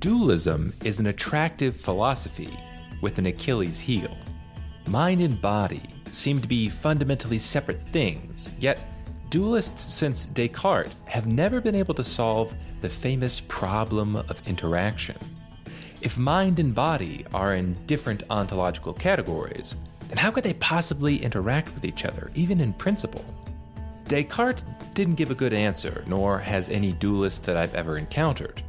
dualism is an attractive philosophy with an Achilles heel. Mind and body seem to be fundamentally separate things, yet, dualists since Descartes have never been able to solve the famous problem of interaction. If mind and body are in different ontological categories, then how could they possibly interact with each other, even in principle? Descartes didn't give a good answer, nor has any dualist that I've ever encountered.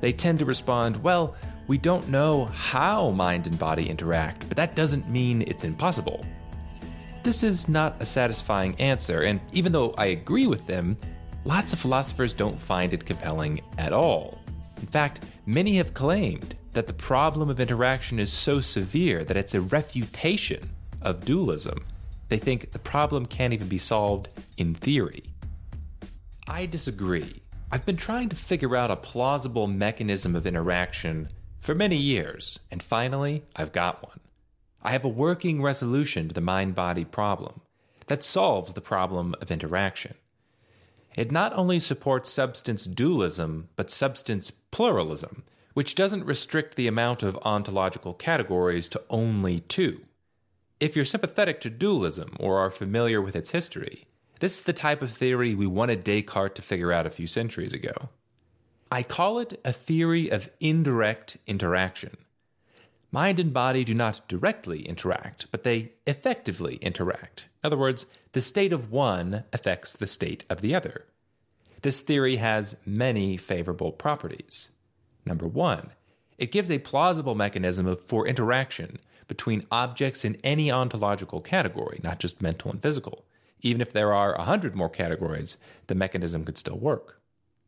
They tend to respond, well, we don't know how mind and body interact, but that doesn't mean it's impossible. This is not a satisfying answer, and even though I agree with them, lots of philosophers don't find it compelling at all. In fact, many have claimed that the problem of interaction is so severe that it's a refutation of dualism. They think the problem can't even be solved in theory. I disagree. I've been trying to figure out a plausible mechanism of interaction for many years, and finally, I've got one. I have a working resolution to the mind body problem that solves the problem of interaction. It not only supports substance dualism, but substance pluralism, which doesn't restrict the amount of ontological categories to only two. If you're sympathetic to dualism or are familiar with its history, this is the type of theory we wanted Descartes to figure out a few centuries ago. I call it a theory of indirect interaction. Mind and body do not directly interact, but they effectively interact. In other words, the state of one affects the state of the other. This theory has many favorable properties. Number one, it gives a plausible mechanism for interaction between objects in any ontological category, not just mental and physical. Even if there are a hundred more categories, the mechanism could still work.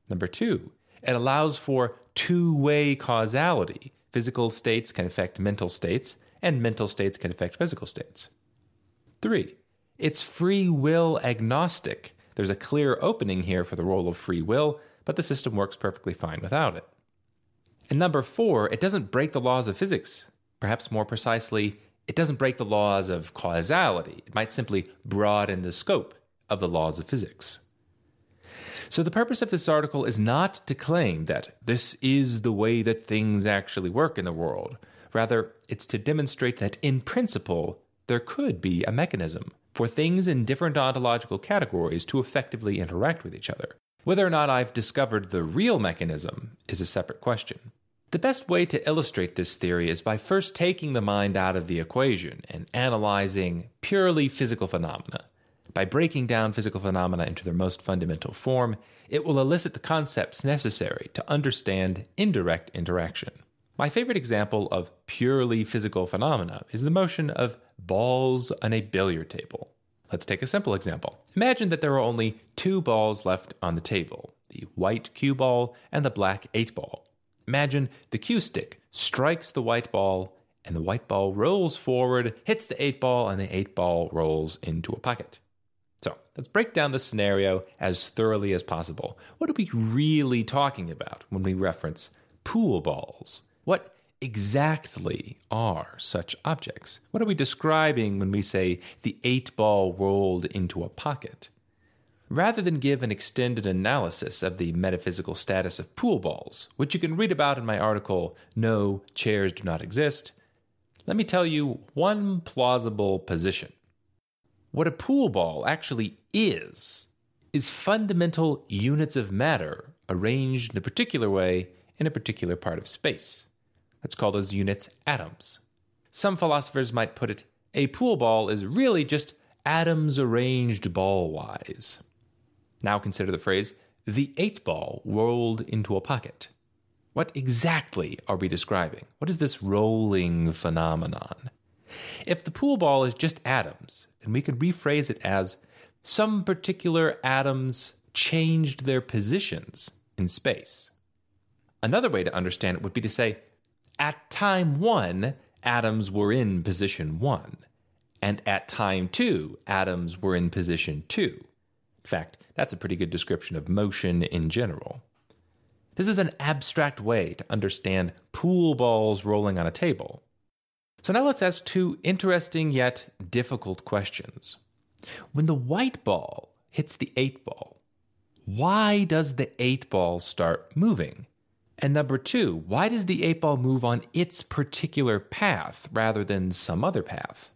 Number two, it allows for two way causality. Physical states can affect mental states, and mental states can affect physical states. Three, it's free will agnostic. There's a clear opening here for the role of free will, but the system works perfectly fine without it. And number four, it doesn't break the laws of physics. Perhaps more precisely, it doesn't break the laws of causality. It might simply broaden the scope of the laws of physics. So, the purpose of this article is not to claim that this is the way that things actually work in the world. Rather, it's to demonstrate that in principle, there could be a mechanism for things in different ontological categories to effectively interact with each other. Whether or not I've discovered the real mechanism is a separate question. The best way to illustrate this theory is by first taking the mind out of the equation and analyzing purely physical phenomena. By breaking down physical phenomena into their most fundamental form, it will elicit the concepts necessary to understand indirect interaction. My favorite example of purely physical phenomena is the motion of balls on a billiard table. Let's take a simple example. Imagine that there are only two balls left on the table the white cue ball and the black eight ball. Imagine the cue stick strikes the white ball, and the white ball rolls forward, hits the eight ball, and the eight ball rolls into a pocket. So let's break down the scenario as thoroughly as possible. What are we really talking about when we reference pool balls? What exactly are such objects? What are we describing when we say the eight ball rolled into a pocket? Rather than give an extended analysis of the metaphysical status of pool balls, which you can read about in my article, No Chairs Do Not Exist, let me tell you one plausible position. What a pool ball actually is, is fundamental units of matter arranged in a particular way in a particular part of space. Let's call those units atoms. Some philosophers might put it a pool ball is really just atoms arranged ball wise. Now consider the phrase the eight ball rolled into a pocket. What exactly are we describing? What is this rolling phenomenon? If the pool ball is just atoms, then we could rephrase it as some particular atoms changed their positions in space. Another way to understand it would be to say, at time one, atoms were in position one, and at time two, atoms were in position two. In fact, that's a pretty good description of motion in general. This is an abstract way to understand pool balls rolling on a table. So now let's ask two interesting yet difficult questions. When the white ball hits the eight ball, why does the eight ball start moving? And number two, why does the eight ball move on its particular path rather than some other path?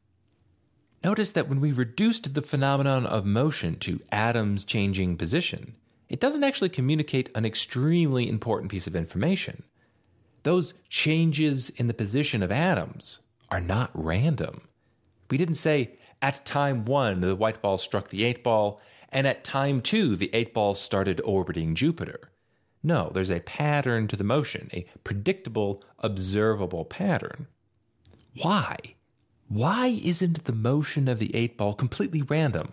Notice that when we reduced the phenomenon of motion to atoms changing position, it doesn't actually communicate an extremely important piece of information. Those changes in the position of atoms are not random. We didn't say, at time one, the white ball struck the eight ball, and at time two, the eight ball started orbiting Jupiter. No, there's a pattern to the motion, a predictable, observable pattern. Why? Why isn't the motion of the eight ball completely random?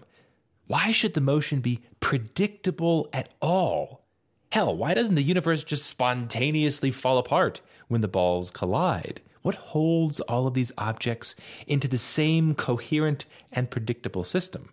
Why should the motion be predictable at all? Hell, why doesn't the universe just spontaneously fall apart when the balls collide? What holds all of these objects into the same coherent and predictable system?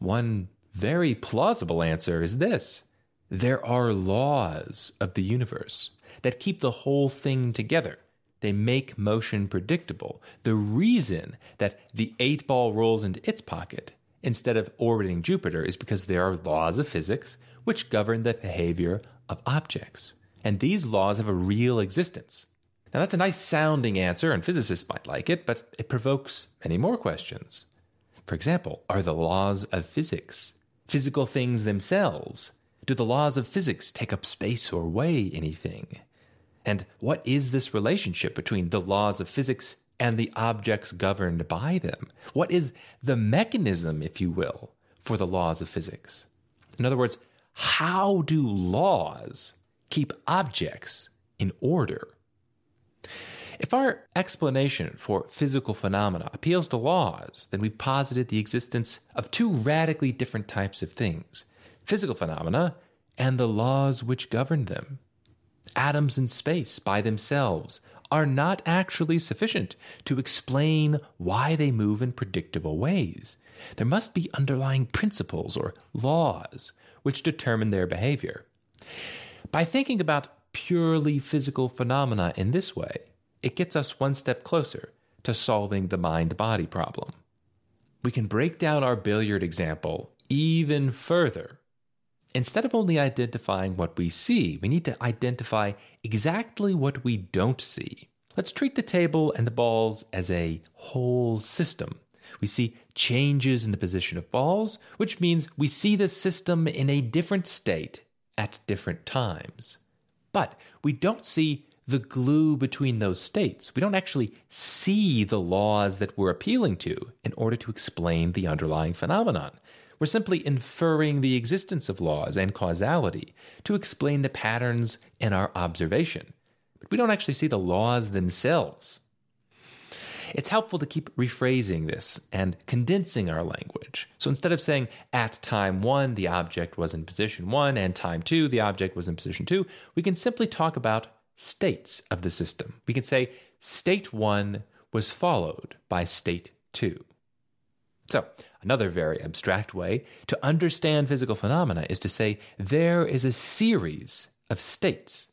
One very plausible answer is this there are laws of the universe that keep the whole thing together. They make motion predictable. The reason that the eight ball rolls into its pocket instead of orbiting Jupiter is because there are laws of physics which govern the behavior of objects. And these laws have a real existence. Now, that's a nice sounding answer, and physicists might like it, but it provokes many more questions. For example, are the laws of physics physical things themselves? Do the laws of physics take up space or weigh anything? And what is this relationship between the laws of physics and the objects governed by them? What is the mechanism, if you will, for the laws of physics? In other words, how do laws keep objects in order? If our explanation for physical phenomena appeals to laws, then we've posited the existence of two radically different types of things physical phenomena and the laws which govern them. Atoms in space by themselves are not actually sufficient to explain why they move in predictable ways. There must be underlying principles or laws which determine their behavior. By thinking about purely physical phenomena in this way, it gets us one step closer to solving the mind body problem. We can break down our billiard example even further. Instead of only identifying what we see, we need to identify exactly what we don't see. Let's treat the table and the balls as a whole system. We see changes in the position of balls, which means we see the system in a different state at different times. But we don't see the glue between those states. We don't actually see the laws that we're appealing to in order to explain the underlying phenomenon. We're simply inferring the existence of laws and causality to explain the patterns in our observation. But we don't actually see the laws themselves. It's helpful to keep rephrasing this and condensing our language. So instead of saying at time one, the object was in position one, and time two, the object was in position two, we can simply talk about states of the system. We can say state one was followed by state two. So, another very abstract way to understand physical phenomena is to say there is a series of states,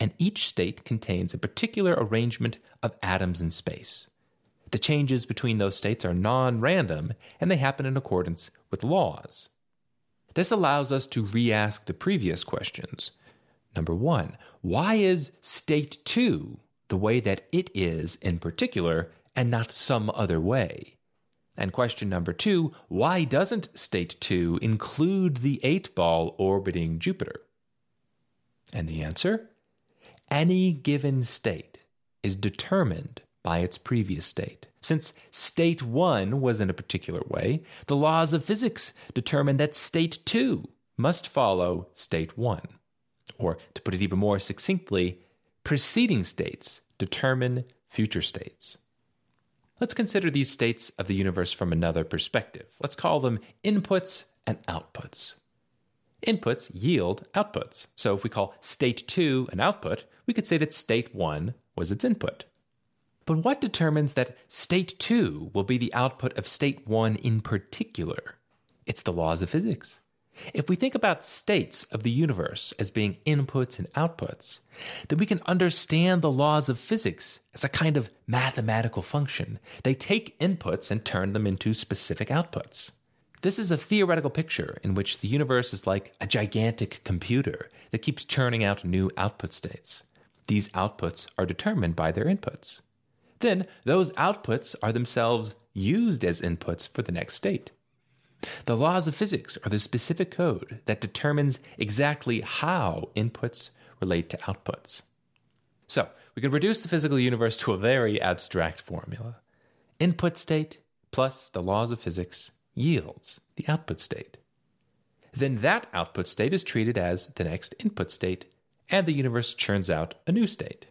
and each state contains a particular arrangement of atoms in space. The changes between those states are non random and they happen in accordance with laws. This allows us to re ask the previous questions Number one, why is state two the way that it is in particular and not some other way? And question number two, why doesn't state two include the eight ball orbiting Jupiter? And the answer? Any given state is determined by its previous state. Since state one was in a particular way, the laws of physics determine that state two must follow state one. Or to put it even more succinctly, preceding states determine future states. Let's consider these states of the universe from another perspective. Let's call them inputs and outputs. Inputs yield outputs. So if we call state 2 an output, we could say that state 1 was its input. But what determines that state 2 will be the output of state 1 in particular? It's the laws of physics. If we think about states of the universe as being inputs and outputs, then we can understand the laws of physics as a kind of mathematical function. They take inputs and turn them into specific outputs. This is a theoretical picture in which the universe is like a gigantic computer that keeps churning out new output states. These outputs are determined by their inputs. Then, those outputs are themselves used as inputs for the next state. The laws of physics are the specific code that determines exactly how inputs relate to outputs. So, we can reduce the physical universe to a very abstract formula. Input state plus the laws of physics yields the output state. Then that output state is treated as the next input state, and the universe churns out a new state.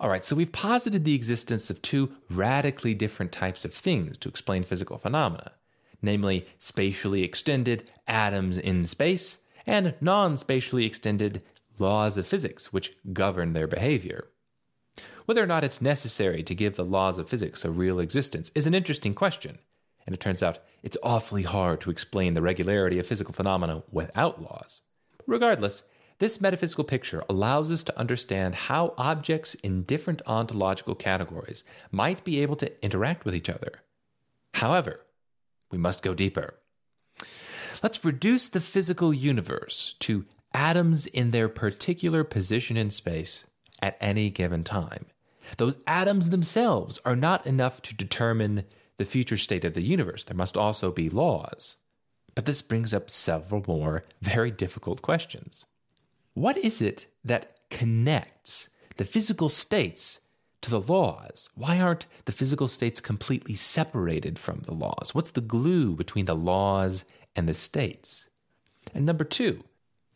All right, so we've posited the existence of two radically different types of things to explain physical phenomena, namely spatially extended atoms in space and non spatially extended laws of physics which govern their behavior. Whether or not it's necessary to give the laws of physics a real existence is an interesting question, and it turns out it's awfully hard to explain the regularity of physical phenomena without laws. Regardless, this metaphysical picture allows us to understand how objects in different ontological categories might be able to interact with each other. However, we must go deeper. Let's reduce the physical universe to atoms in their particular position in space at any given time. Those atoms themselves are not enough to determine the future state of the universe. There must also be laws. But this brings up several more very difficult questions. What is it that connects the physical states to the laws? Why aren't the physical states completely separated from the laws? What's the glue between the laws and the states? And number two,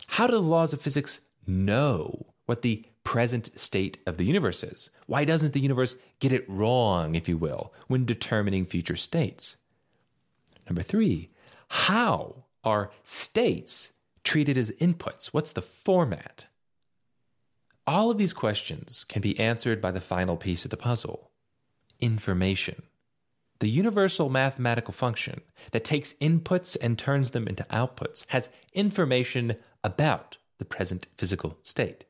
how do the laws of physics know what the present state of the universe is? Why doesn't the universe get it wrong, if you will, when determining future states? Number three, how are states treated as inputs? What's the format? All of these questions can be answered by the final piece of the puzzle information. The universal mathematical function that takes inputs and turns them into outputs has information about the present physical state.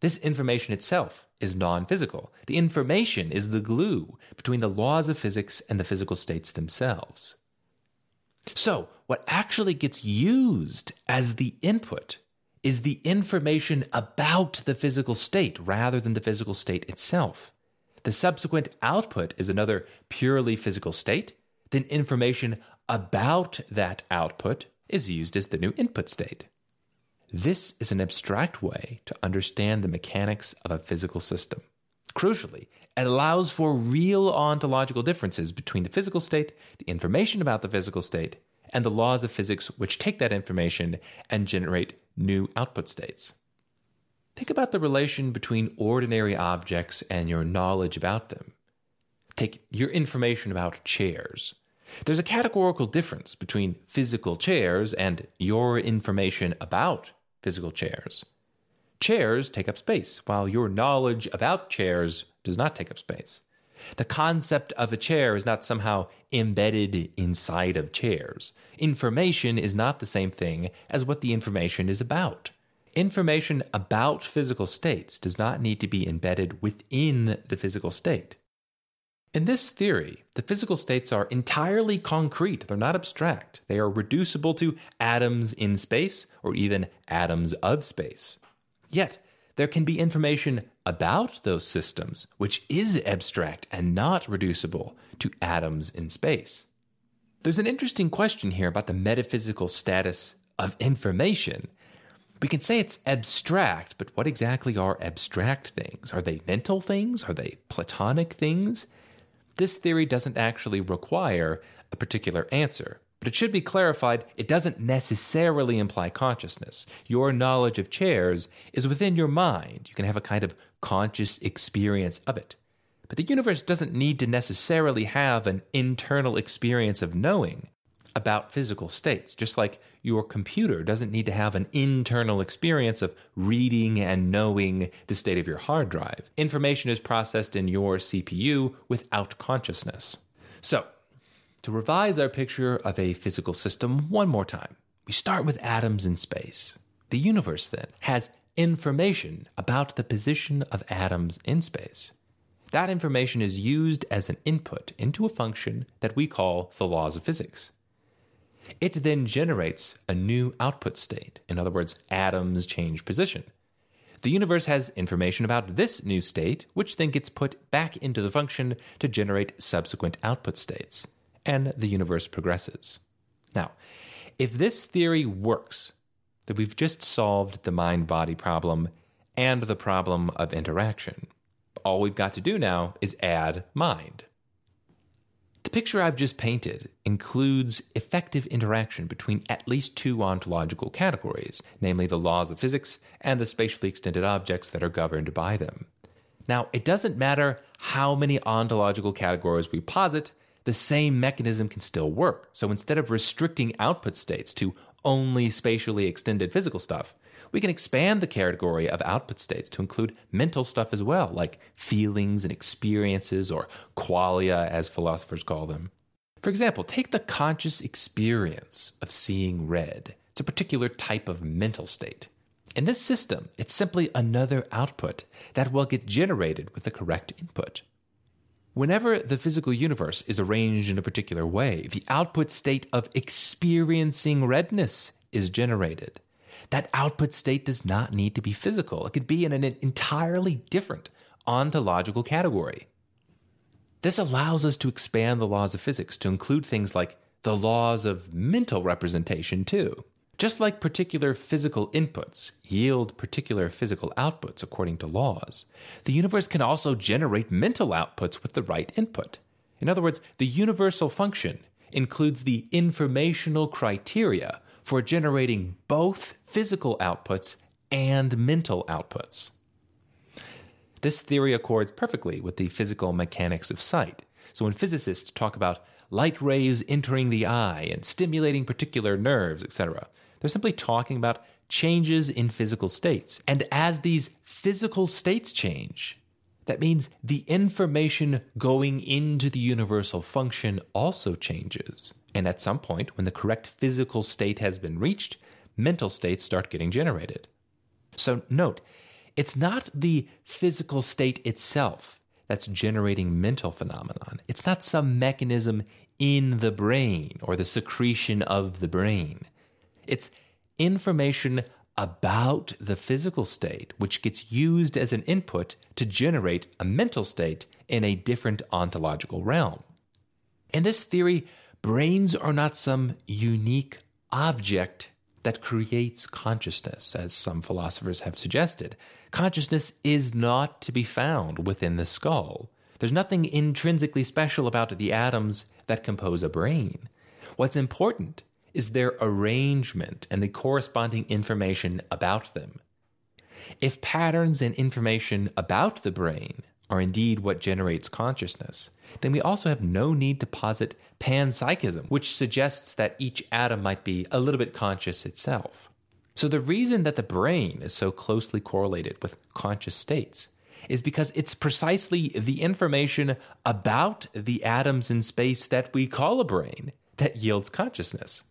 This information itself is non physical. The information is the glue between the laws of physics and the physical states themselves. So, what actually gets used as the input is the information about the physical state rather than the physical state itself. The subsequent output is another purely physical state, then information about that output is used as the new input state. This is an abstract way to understand the mechanics of a physical system. Crucially, it allows for real ontological differences between the physical state, the information about the physical state, and the laws of physics which take that information and generate new output states. Think about the relation between ordinary objects and your knowledge about them. Take your information about chairs. There's a categorical difference between physical chairs and your information about physical chairs. Chairs take up space, while your knowledge about chairs does not take up space. The concept of a chair is not somehow embedded inside of chairs. Information is not the same thing as what the information is about. Information about physical states does not need to be embedded within the physical state. In this theory, the physical states are entirely concrete. They're not abstract. They are reducible to atoms in space or even atoms of space. Yet, there can be information about those systems which is abstract and not reducible to atoms in space. There's an interesting question here about the metaphysical status of information. We can say it's abstract, but what exactly are abstract things? Are they mental things? Are they platonic things? this theory doesn't actually require a particular answer. But it should be clarified it doesn't necessarily imply consciousness. Your knowledge of chairs is within your mind. You can have a kind of conscious experience of it. But the universe doesn't need to necessarily have an internal experience of knowing about physical states, just like your computer doesn't need to have an internal experience of reading and knowing the state of your hard drive. Information is processed in your CPU without consciousness. So, to revise our picture of a physical system one more time, we start with atoms in space. The universe, then, has information about the position of atoms in space. That information is used as an input into a function that we call the laws of physics. It then generates a new output state. In other words, atoms change position. The universe has information about this new state, which then gets put back into the function to generate subsequent output states. And the universe progresses. Now, if this theory works, then we've just solved the mind body problem and the problem of interaction. All we've got to do now is add mind. The picture I've just painted includes effective interaction between at least two ontological categories, namely the laws of physics and the spatially extended objects that are governed by them. Now, it doesn't matter how many ontological categories we posit, the same mechanism can still work. So instead of restricting output states to only spatially extended physical stuff, we can expand the category of output states to include mental stuff as well, like feelings and experiences, or qualia, as philosophers call them. For example, take the conscious experience of seeing red. It's a particular type of mental state. In this system, it's simply another output that will get generated with the correct input. Whenever the physical universe is arranged in a particular way, the output state of experiencing redness is generated that output state does not need to be physical. It could be in an entirely different ontological category. This allows us to expand the laws of physics to include things like the laws of mental representation, too. Just like particular physical inputs yield particular physical outputs according to laws, the universe can also generate mental outputs with the right input. In other words, the universal function includes the informational criteria for generating both physical outputs and mental outputs. This theory accords perfectly with the physical mechanics of sight. So when physicists talk about light rays entering the eye and stimulating particular nerves, etc., they're simply talking about changes in physical states. And as these physical states change, that means the information going into the universal function also changes. And at some point, when the correct physical state has been reached, mental states start getting generated. So note, it's not the physical state itself that's generating mental phenomenon. It's not some mechanism in the brain or the secretion of the brain. It's information about the physical state, which gets used as an input to generate a mental state in a different ontological realm. In this theory, brains are not some unique object that creates consciousness, as some philosophers have suggested. Consciousness is not to be found within the skull. There's nothing intrinsically special about the atoms that compose a brain. What's important is their arrangement and the corresponding information about them. If patterns and information about the brain are indeed what generates consciousness, then we also have no need to posit panpsychism, which suggests that each atom might be a little bit conscious itself. So, the reason that the brain is so closely correlated with conscious states is because it's precisely the information about the atoms in space that we call a brain that yields consciousness.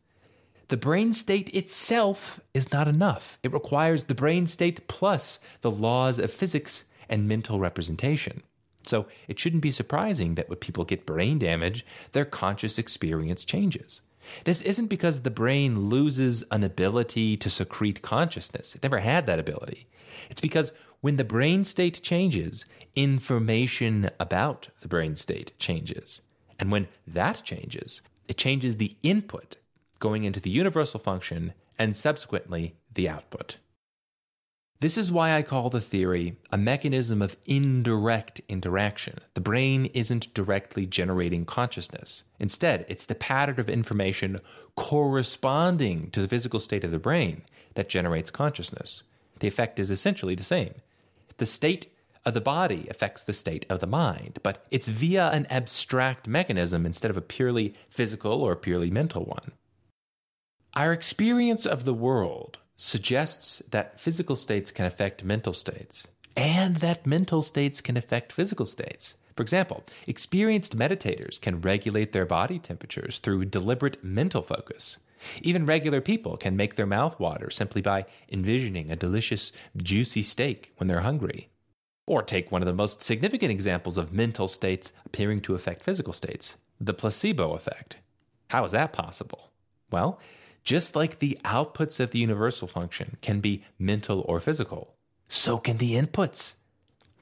The brain state itself is not enough. It requires the brain state plus the laws of physics and mental representation. So it shouldn't be surprising that when people get brain damage, their conscious experience changes. This isn't because the brain loses an ability to secrete consciousness. It never had that ability. It's because when the brain state changes, information about the brain state changes. And when that changes, it changes the input going into the universal function and subsequently the output. This is why I call the theory a mechanism of indirect interaction. The brain isn't directly generating consciousness. Instead, it's the pattern of information corresponding to the physical state of the brain that generates consciousness. The effect is essentially the same. The state of the body affects the state of the mind, but it's via an abstract mechanism instead of a purely physical or purely mental one. Our experience of the world suggests that physical states can affect mental states and that mental states can affect physical states. For example, experienced meditators can regulate their body temperatures through deliberate mental focus. Even regular people can make their mouth water simply by envisioning a delicious, juicy steak when they're hungry. Or take one of the most significant examples of mental states appearing to affect physical states the placebo effect. How is that possible? Well, just like the outputs of the universal function can be mental or physical, so can the inputs.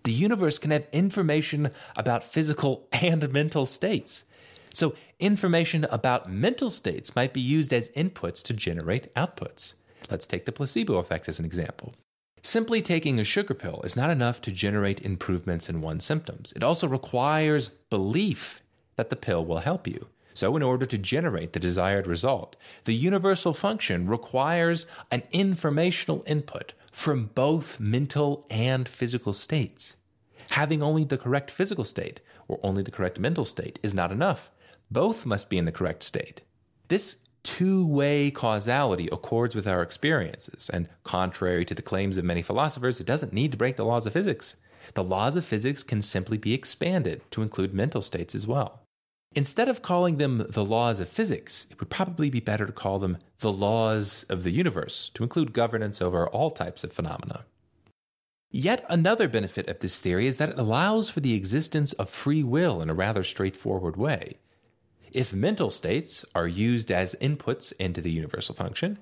The universe can have information about physical and mental states. So, information about mental states might be used as inputs to generate outputs. Let's take the placebo effect as an example. Simply taking a sugar pill is not enough to generate improvements in one's symptoms. It also requires belief that the pill will help you. So, in order to generate the desired result, the universal function requires an informational input from both mental and physical states. Having only the correct physical state or only the correct mental state is not enough. Both must be in the correct state. This two way causality accords with our experiences, and contrary to the claims of many philosophers, it doesn't need to break the laws of physics. The laws of physics can simply be expanded to include mental states as well. Instead of calling them the laws of physics, it would probably be better to call them the laws of the universe to include governance over all types of phenomena. Yet another benefit of this theory is that it allows for the existence of free will in a rather straightforward way. If mental states are used as inputs into the universal function,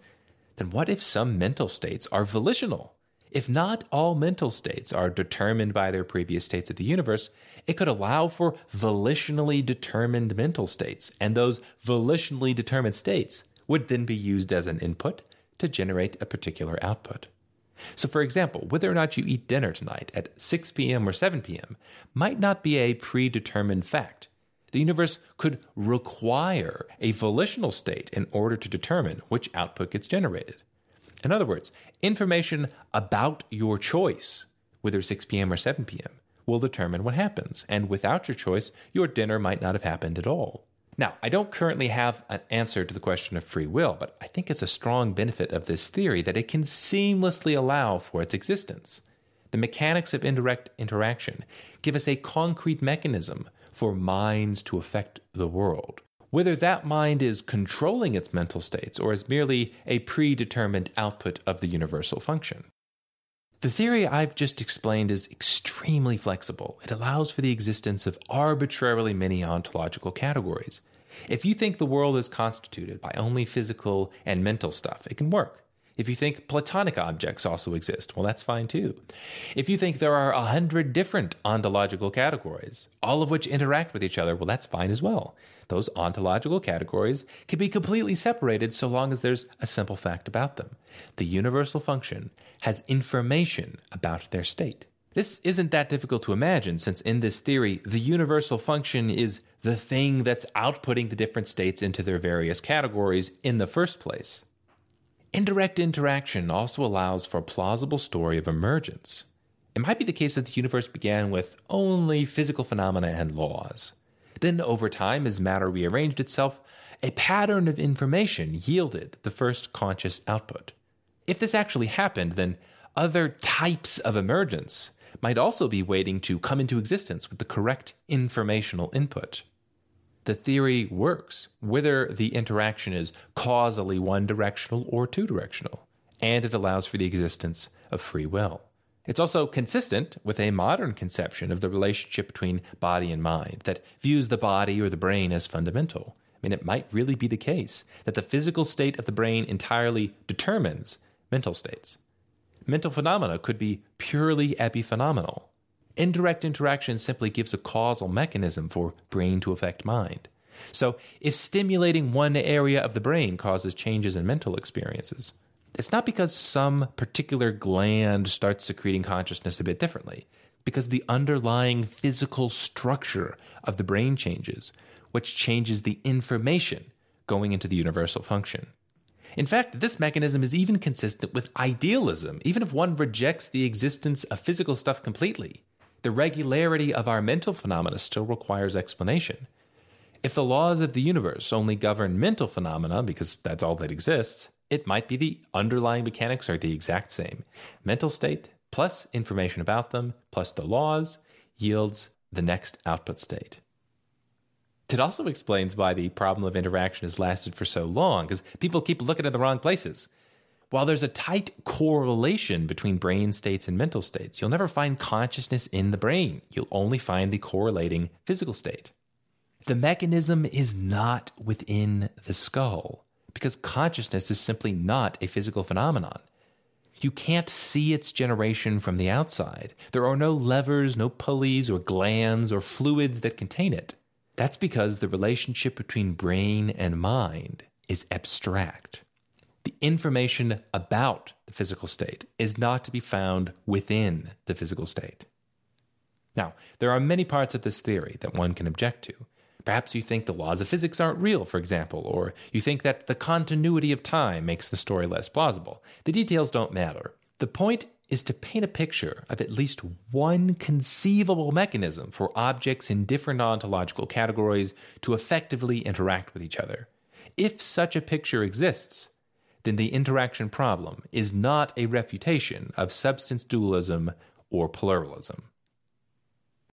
then what if some mental states are volitional? If not all mental states are determined by their previous states of the universe, it could allow for volitionally determined mental states, and those volitionally determined states would then be used as an input to generate a particular output. So, for example, whether or not you eat dinner tonight at 6 p.m. or 7 p.m. might not be a predetermined fact the universe could require a volitional state in order to determine which output gets generated. In other words, information about your choice, whether 6 p.m. or 7 p.m., will determine what happens. And without your choice, your dinner might not have happened at all. Now, I don't currently have an answer to the question of free will, but I think it's a strong benefit of this theory that it can seamlessly allow for its existence. The mechanics of indirect interaction give us a concrete mechanism for minds to affect the world. Whether that mind is controlling its mental states or is merely a predetermined output of the universal function. The theory I've just explained is extremely flexible. It allows for the existence of arbitrarily many ontological categories. If you think the world is constituted by only physical and mental stuff, it can work. If you think platonic objects also exist, well, that's fine too. If you think there are a hundred different ontological categories, all of which interact with each other, well, that's fine as well. Those ontological categories can be completely separated so long as there's a simple fact about them. The universal function has information about their state. This isn't that difficult to imagine, since in this theory, the universal function is the thing that's outputting the different states into their various categories in the first place. Indirect interaction also allows for a plausible story of emergence. It might be the case that the universe began with only physical phenomena and laws. Then, over time, as matter rearranged itself, a pattern of information yielded the first conscious output. If this actually happened, then other types of emergence might also be waiting to come into existence with the correct informational input the theory works, whether the interaction is causally one directional or two directional, and it allows for the existence of free will. It's also consistent with a modern conception of the relationship between body and mind that views the body or the brain as fundamental. I mean, it might really be the case that the physical state of the brain entirely determines mental states. Mental phenomena could be purely epiphenomenal, Indirect interaction simply gives a causal mechanism for brain to affect mind. So, if stimulating one area of the brain causes changes in mental experiences, it's not because some particular gland starts secreting consciousness a bit differently, because the underlying physical structure of the brain changes, which changes the information going into the universal function. In fact, this mechanism is even consistent with idealism, even if one rejects the existence of physical stuff completely the regularity of our mental phenomena still requires explanation. If the laws of the universe only govern mental phenomena because that's all that exists, it might be the underlying mechanics are the exact same. Mental state plus information about them plus the laws yields the next output state. It also explains why the problem of interaction has lasted for so long, because people keep looking at the wrong places. While there's a tight correlation between brain states and mental states, you'll never find consciousness in the brain. You'll only find the correlating physical state. The mechanism is not within the skull, because consciousness is simply not a physical phenomenon. You can't see its generation from the outside. There are no levers, no pulleys, or glands, or fluids that contain it. That's because the relationship between brain and mind is abstract. The information about the physical state is not to be found within the physical state. Now, there are many parts of this theory that one can object to. Perhaps you think the laws of physics aren't real, for example, or you think that the continuity of time makes the story less plausible. The details don't matter. The point is to paint a picture of at least one conceivable mechanism for objects in different ontological categories to effectively interact with each other. If such a picture exists, then the interaction problem is not a refutation of substance dualism or pluralism.